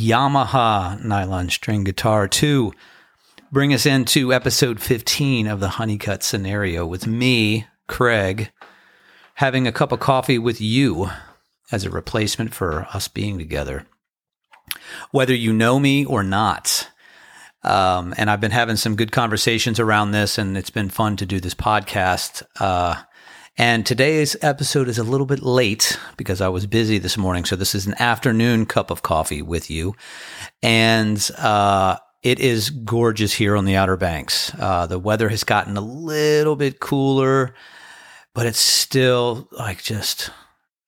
Yamaha nylon string guitar to bring us into episode 15 of the Honeycut scenario with me, Craig, having a cup of coffee with you as a replacement for us being together. Whether you know me or not, um, and I've been having some good conversations around this, and it's been fun to do this podcast. Uh, and today's episode is a little bit late because I was busy this morning. So this is an afternoon cup of coffee with you. And uh, it is gorgeous here on the Outer Banks. Uh, the weather has gotten a little bit cooler, but it's still like just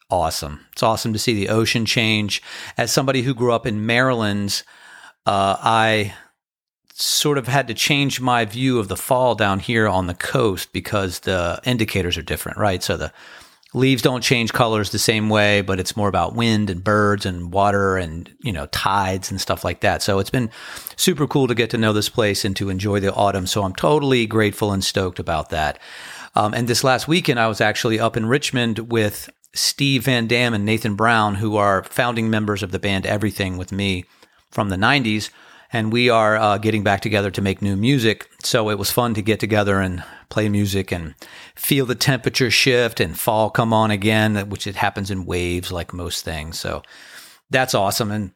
awesome. It's awesome to see the ocean change. As somebody who grew up in Maryland, uh, I sort of had to change my view of the fall down here on the coast because the indicators are different, right? So the leaves don't change colors the same way, but it's more about wind and birds and water and, you know, tides and stuff like that. So it's been super cool to get to know this place and to enjoy the autumn. So I'm totally grateful and stoked about that. Um, and this last weekend, I was actually up in Richmond with Steve Van Dam and Nathan Brown, who are founding members of the band Everything with me from the 90s and we are uh, getting back together to make new music. So it was fun to get together and play music and feel the temperature shift and fall come on again, which it happens in waves like most things. So that's awesome. And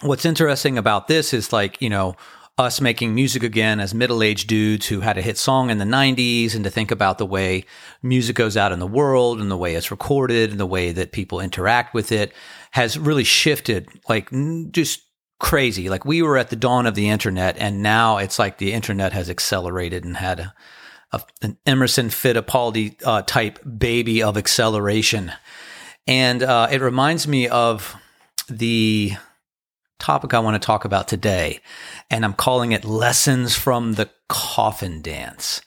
what's interesting about this is like, you know, us making music again as middle-aged dudes who had a hit song in the 90s and to think about the way music goes out in the world and the way it's recorded and the way that people interact with it has really shifted like just crazy. Like we were at the dawn of the internet, and now it's like the internet has accelerated and had a, a, an Emerson Fittipaldi uh, type baby of acceleration. And uh, it reminds me of the topic I want to talk about today, and I'm calling it Lessons from the Coffin Dance.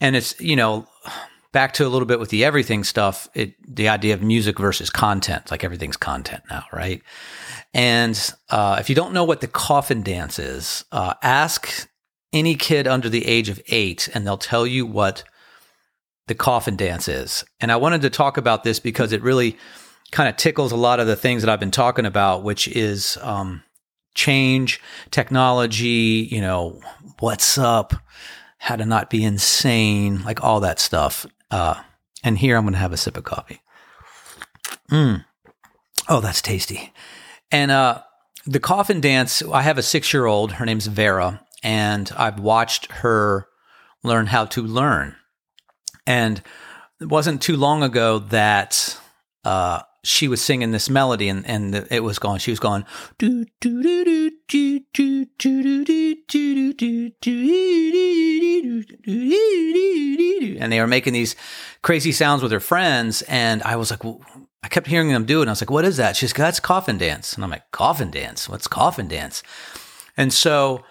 And it's, you know, back to a little bit with the everything stuff, it, the idea of music versus content, like everything's content now, right? And uh, if you don't know what the coffin dance is, uh, ask any kid under the age of eight, and they'll tell you what the coffin dance is. And I wanted to talk about this because it really kind of tickles a lot of the things that I've been talking about, which is um, change, technology, you know, what's up, how to not be insane, like all that stuff. Uh, and here I'm going to have a sip of coffee. Mm. Oh, that's tasty. And uh, the coffin dance, I have a six year old. Her name's Vera, and I've watched her learn how to learn. And it wasn't too long ago that uh, she was singing this melody, and, and it was going. She was going do do do do do do do do do do do and they were making these crazy sounds with her friends. And I was like, well, I kept hearing them do it. And I was like, what is that? She's like, that's coffin dance. And I'm like, coffin dance? What's coffin dance? And so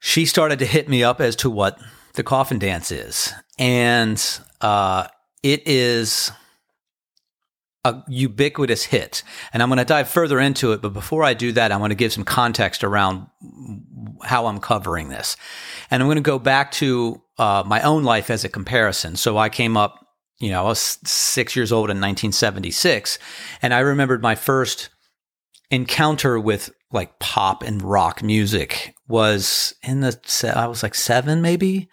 she started to hit me up as to what the coffin dance is. And uh, it is a ubiquitous hit. And I'm going to dive further into it. But before I do that, I want to give some context around how I'm covering this. And I'm going to go back to uh, my own life as a comparison. So I came up you know, I was six years old in 1976. And I remembered my first encounter with like pop and rock music was in the, I was like seven, maybe,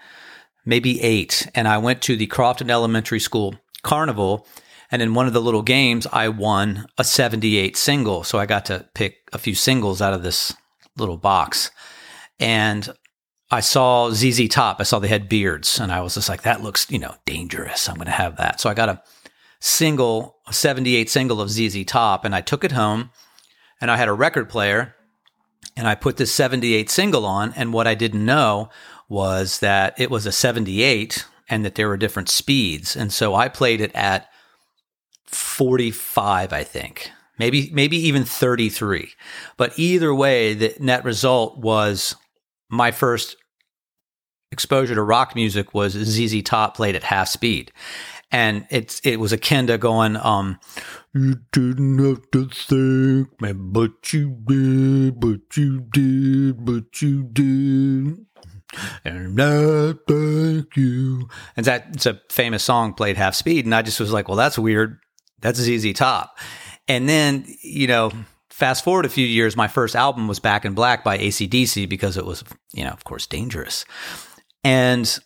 maybe eight. And I went to the Crofton Elementary School Carnival. And in one of the little games, I won a 78 single. So I got to pick a few singles out of this little box. And I saw ZZ Top. I saw they had beards, and I was just like, that looks, you know, dangerous. I'm going to have that. So I got a single, a 78 single of ZZ Top, and I took it home, and I had a record player, and I put this 78 single on. And what I didn't know was that it was a 78 and that there were different speeds. And so I played it at 45, I think. Maybe, maybe even 33. But either way, the net result was my first exposure to rock music was ZZ Top played at half speed. And it's it was akin to going, um, you didn't have to think, man, but you did, but you did, but you did. And I thank you. And that it's a famous song played half speed. And I just was like, well, that's weird. That's ZZ Top. And then, you know, fast forward a few years, my first album was Back in Black by ACDC because it was, you know, of course, dangerous. And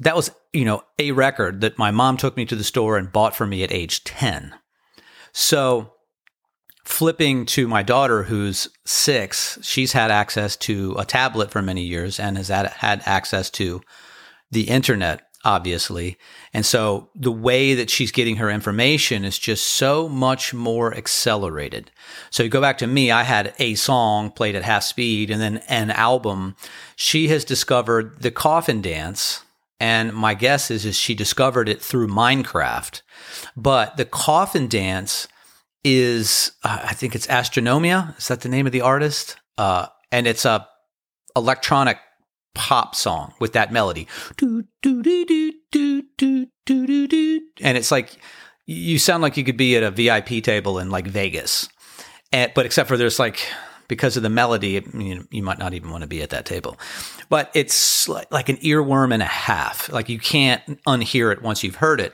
that was, you know, a record that my mom took me to the store and bought for me at age 10. So flipping to my daughter who's six, she's had access to a tablet for many years and has had, had access to the internet obviously. And so the way that she's getting her information is just so much more accelerated. So you go back to me, I had a song played at half speed and then an album. She has discovered the coffin dance. And my guess is, is she discovered it through Minecraft. But the coffin dance is, uh, I think it's Astronomia. Is that the name of the artist? Uh, and it's a electronic pop song with that melody. And it's like you sound like you could be at a VIP table in like Vegas. And, but except for there's like because of the melody, you, you might not even want to be at that table. But it's like, like an earworm and a half. Like you can't unhear it once you've heard it.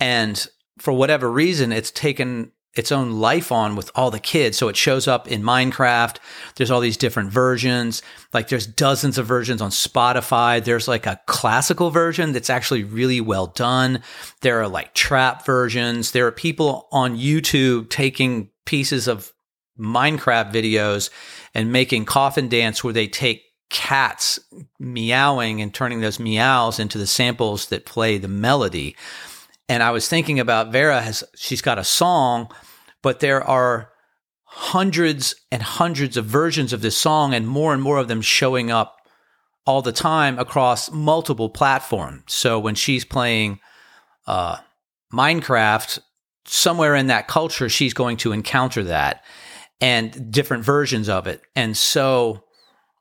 And for whatever reason, it's taken its own life on with all the kids. So it shows up in Minecraft. There's all these different versions. Like there's dozens of versions on Spotify. There's like a classical version that's actually really well done. There are like trap versions. There are people on YouTube taking pieces of Minecraft videos and making coffin dance where they take cats meowing and turning those meows into the samples that play the melody. And I was thinking about Vera has she's got a song, but there are hundreds and hundreds of versions of this song and more and more of them showing up all the time across multiple platforms. So when she's playing uh, Minecraft, somewhere in that culture, she's going to encounter that and different versions of it. And so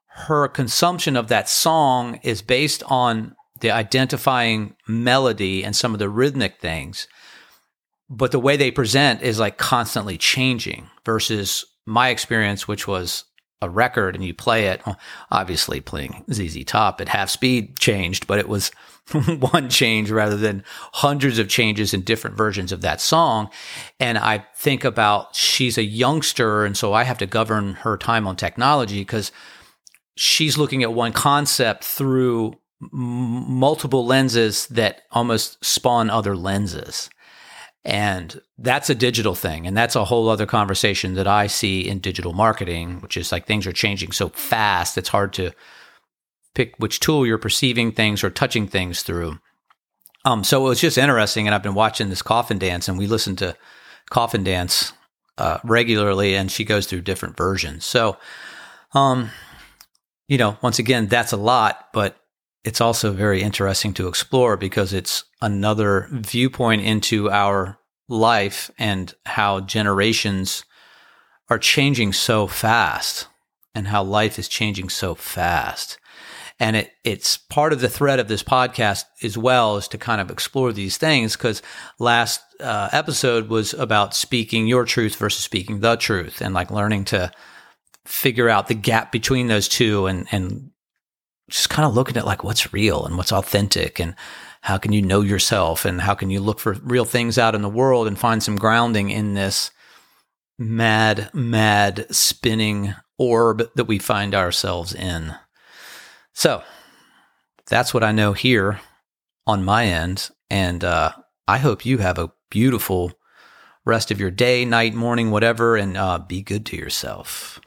her consumption of that song is based on the identifying melody and some of the rhythmic things. But the way they present is like constantly changing versus my experience, which was a record and you play it. Obviously, playing ZZ Top at half speed changed, but it was one change rather than hundreds of changes in different versions of that song. And I think about she's a youngster, and so I have to govern her time on technology because she's looking at one concept through multiple lenses that almost spawn other lenses. And that's a digital thing. And that's a whole other conversation that I see in digital marketing, which is like things are changing so fast, it's hard to pick which tool you're perceiving things or touching things through. Um, so it was just interesting. And I've been watching this coffin dance, and we listen to coffin dance uh, regularly, and she goes through different versions. So, um, you know, once again, that's a lot, but it's also very interesting to explore because it's another viewpoint into our life and how generations are changing so fast and how life is changing so fast. And it, it's part of the thread of this podcast as well is to kind of explore these things because last uh, episode was about speaking your truth versus speaking the truth and like learning to figure out the gap between those two and, and just kind of looking at like what's real and what's authentic and how can you know yourself and how can you look for real things out in the world and find some grounding in this mad, mad spinning orb that we find ourselves in. So that's what I know here on my end. And uh, I hope you have a beautiful rest of your day, night, morning, whatever, and uh, be good to yourself.